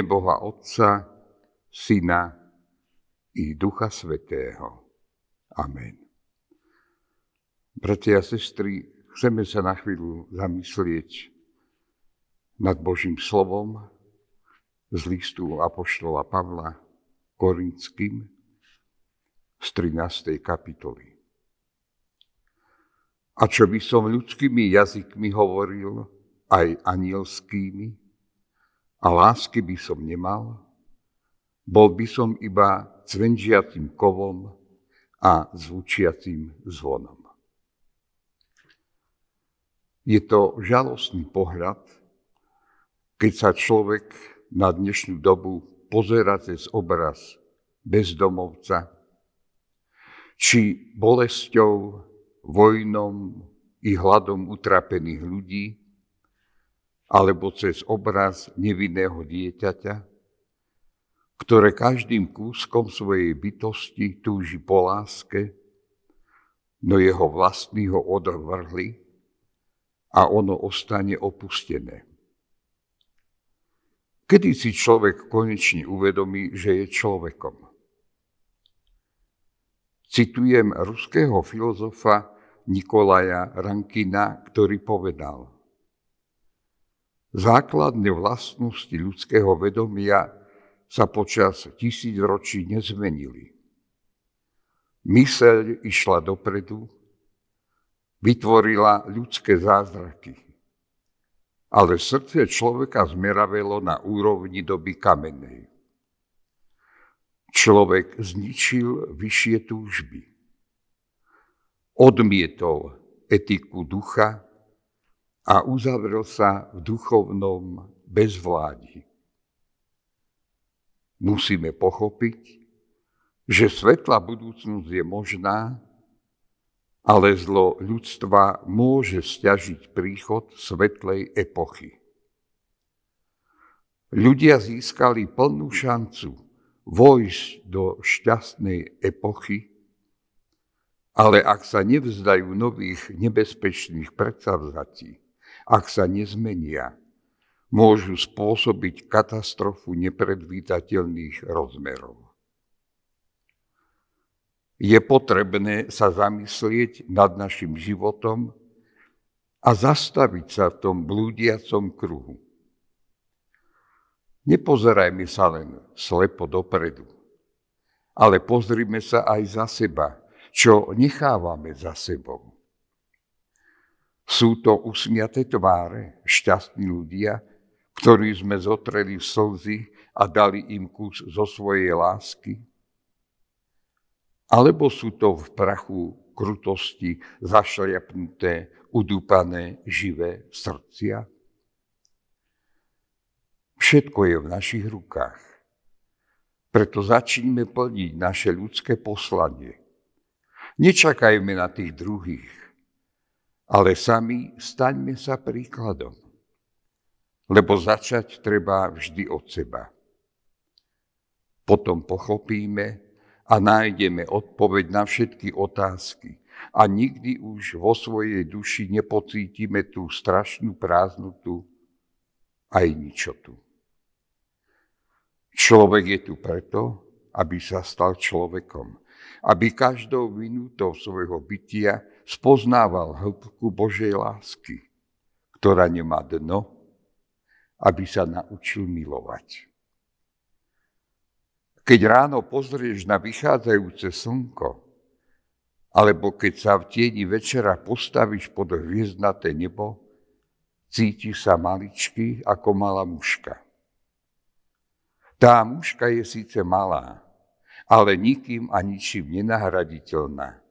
mene Boha Otca, Syna i Ducha Svetého. Amen. Bratia a sestry, chceme sa na chvíľu zamyslieť nad Božím slovom z listu Apoštola Pavla Korinským z 13. kapitoly. A čo by som ľudskými jazykmi hovoril, aj anielskými, a lásky by som nemal, bol by som iba cvenžiacím kovom a zvučiacím zvonom. Je to žalostný pohľad, keď sa človek na dnešnú dobu pozera cez obraz bezdomovca, či bolesťou, vojnom i hladom utrapených ľudí, alebo cez obraz nevinného dieťaťa, ktoré každým kúskom svojej bytosti túži po láske, no jeho vlastní ho odvrhli a ono ostane opustené. Kedy si človek konečne uvedomí, že je človekom? Citujem ruského filozofa Nikolaja Rankina, ktorý povedal – Základné vlastnosti ľudského vedomia sa počas tisícročí nezmenili. Myseľ išla dopredu, vytvorila ľudské zázraky, ale srdce človeka zmeravelo na úrovni doby kamennej. Človek zničil vyššie túžby. Odmietol etiku ducha a uzavrel sa v duchovnom bezvládi. Musíme pochopiť, že svetlá budúcnosť je možná, ale zlo ľudstva môže stiažiť príchod svetlej epochy. Ľudia získali plnú šancu vojsť do šťastnej epochy, ale ak sa nevzdajú nových nebezpečných predsavzatí, ak sa nezmenia, môžu spôsobiť katastrofu nepredvídateľných rozmerov. Je potrebné sa zamyslieť nad našim životom a zastaviť sa v tom blúdiacom kruhu. Nepozerajme sa len slepo dopredu, ale pozrime sa aj za seba, čo nechávame za sebou. Sú to usmiaté tváre, šťastní ľudia, ktorí sme zotreli v slzy a dali im kus zo svojej lásky? Alebo sú to v prachu krutosti zašliapnuté, udúpané, živé srdcia? Všetko je v našich rukách. Preto začníme plniť naše ľudské poslanie. Nečakajme na tých druhých, ale sami staňme sa príkladom. Lebo začať treba vždy od seba. Potom pochopíme a nájdeme odpoveď na všetky otázky a nikdy už vo svojej duši nepocítime tú strašnú prázdnotu aj ničotu. Človek je tu preto, aby sa stal človekom, aby každou minútou svojho bytia spoznával hĺbku Božej lásky, ktorá nemá dno, aby sa naučil milovať. Keď ráno pozrieš na vychádzajúce slnko, alebo keď sa v tieni večera postavíš pod hviezdnaté nebo, cítiš sa maličký ako malá muška. Tá muška je síce malá, ale nikým a ničím nenahraditeľná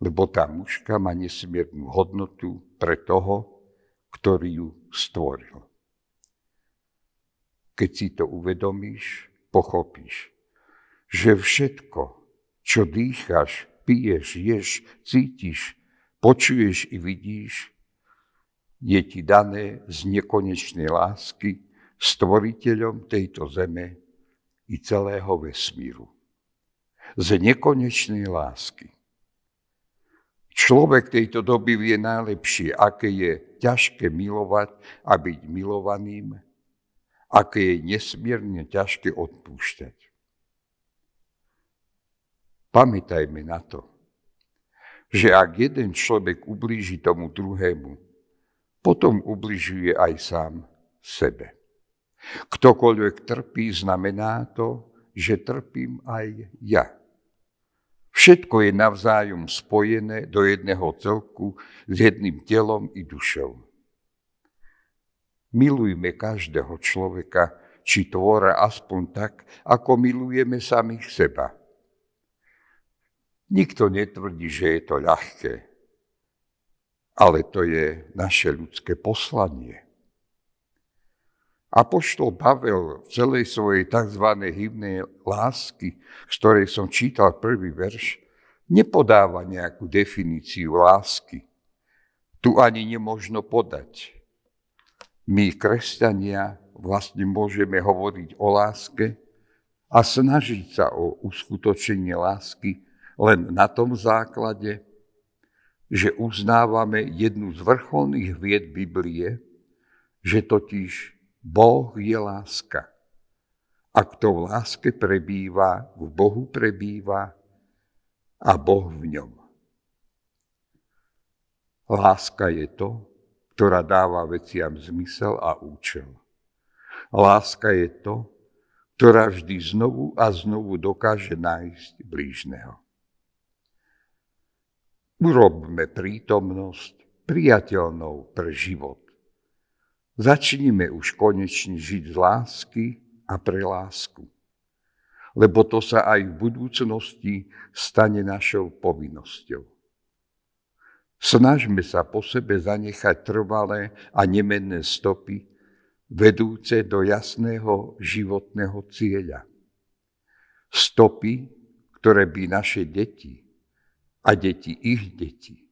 lebo tá muška má nesmiernu hodnotu pre toho, ktorý ju stvoril. Keď si to uvedomíš, pochopíš, že všetko, čo dýcháš, piješ, ješ, cítiš, počuješ i vidíš, je ti dané z nekonečnej lásky stvoriteľom tejto zeme i celého vesmíru. Z nekonečnej lásky. Človek tejto doby vie najlepšie, aké je ťažké milovať a byť milovaným, aké je nesmierne ťažké odpúšťať. Pamätajme na to, že ak jeden človek ublíži tomu druhému, potom ubližuje aj sám sebe. Ktokoľvek trpí, znamená to, že trpím aj ja. Všetko je navzájom spojené do jedného celku s jedným telom i dušou. Milujme každého človeka, či tvora aspoň tak, ako milujeme samých seba. Nikto netvrdí, že je to ľahké, ale to je naše ľudské poslanie. Apoštol Pavel v celej svojej tzv. hymnej lásky, z ktorej som čítal prvý verš, nepodáva nejakú definíciu lásky. Tu ani nemožno podať. My, kresťania, vlastne môžeme hovoriť o láske a snažiť sa o uskutočenie lásky len na tom základe, že uznávame jednu z vrcholných vied Biblie, že totiž Boh je láska. A kto v láske prebýva, v Bohu prebýva a Boh v ňom. Láska je to, ktorá dáva veciam zmysel a účel. Láska je to, ktorá vždy znovu a znovu dokáže nájsť blížneho. Urobme prítomnosť priateľnou pre život Začnime už konečne žiť z lásky a pre lásku. Lebo to sa aj v budúcnosti stane našou povinnosťou. Snažme sa po sebe zanechať trvalé a nemenné stopy, vedúce do jasného životného cieľa. Stopy, ktoré by naše deti a deti ich detí,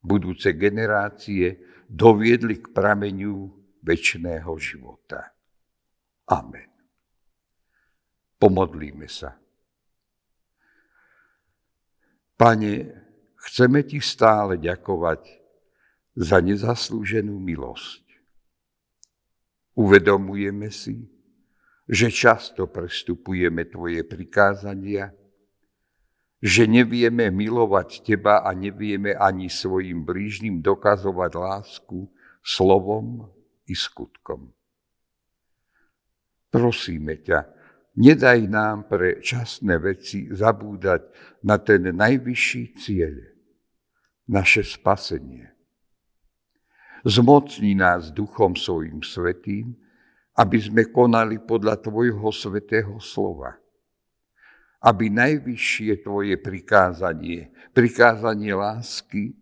budúce generácie, doviedli k prameniu väčšného života. Amen. Pomodlíme sa. Pane, chceme Ti stále ďakovať za nezaslúženú milosť. Uvedomujeme si, že často prestupujeme Tvoje prikázania, že nevieme milovať Teba a nevieme ani svojim blížnym dokazovať lásku slovom i skutkom. Prosíme ťa, nedaj nám pre časné veci zabúdať na ten najvyšší cieľ, naše spasenie. Zmocni nás duchom svojim svetým, aby sme konali podľa Tvojho svetého slova. Aby najvyššie Tvoje prikázanie, prikázanie lásky,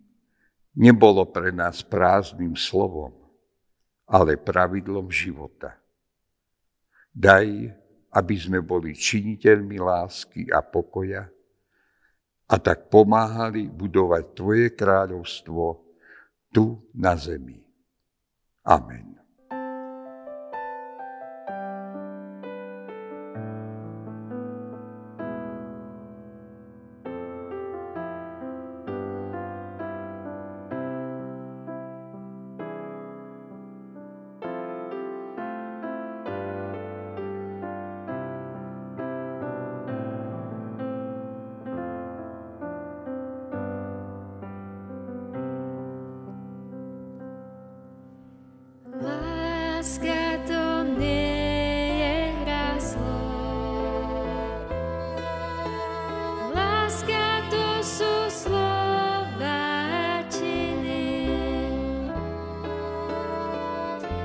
nebolo pre nás prázdnym slovom, ale pravidlom života. Daj, aby sme boli činiteľmi lásky a pokoja a tak pomáhali budovať Tvoje kráľovstvo tu na zemi. Amen.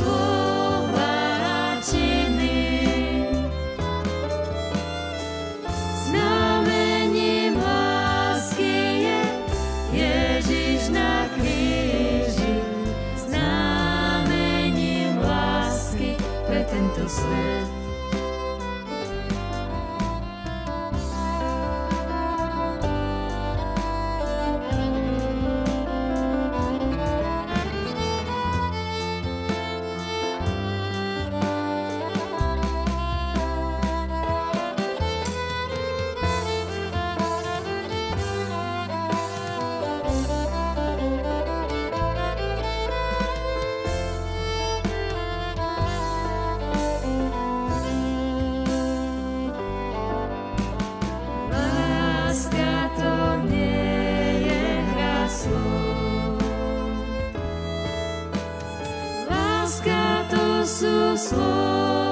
láska Jesus, Lord.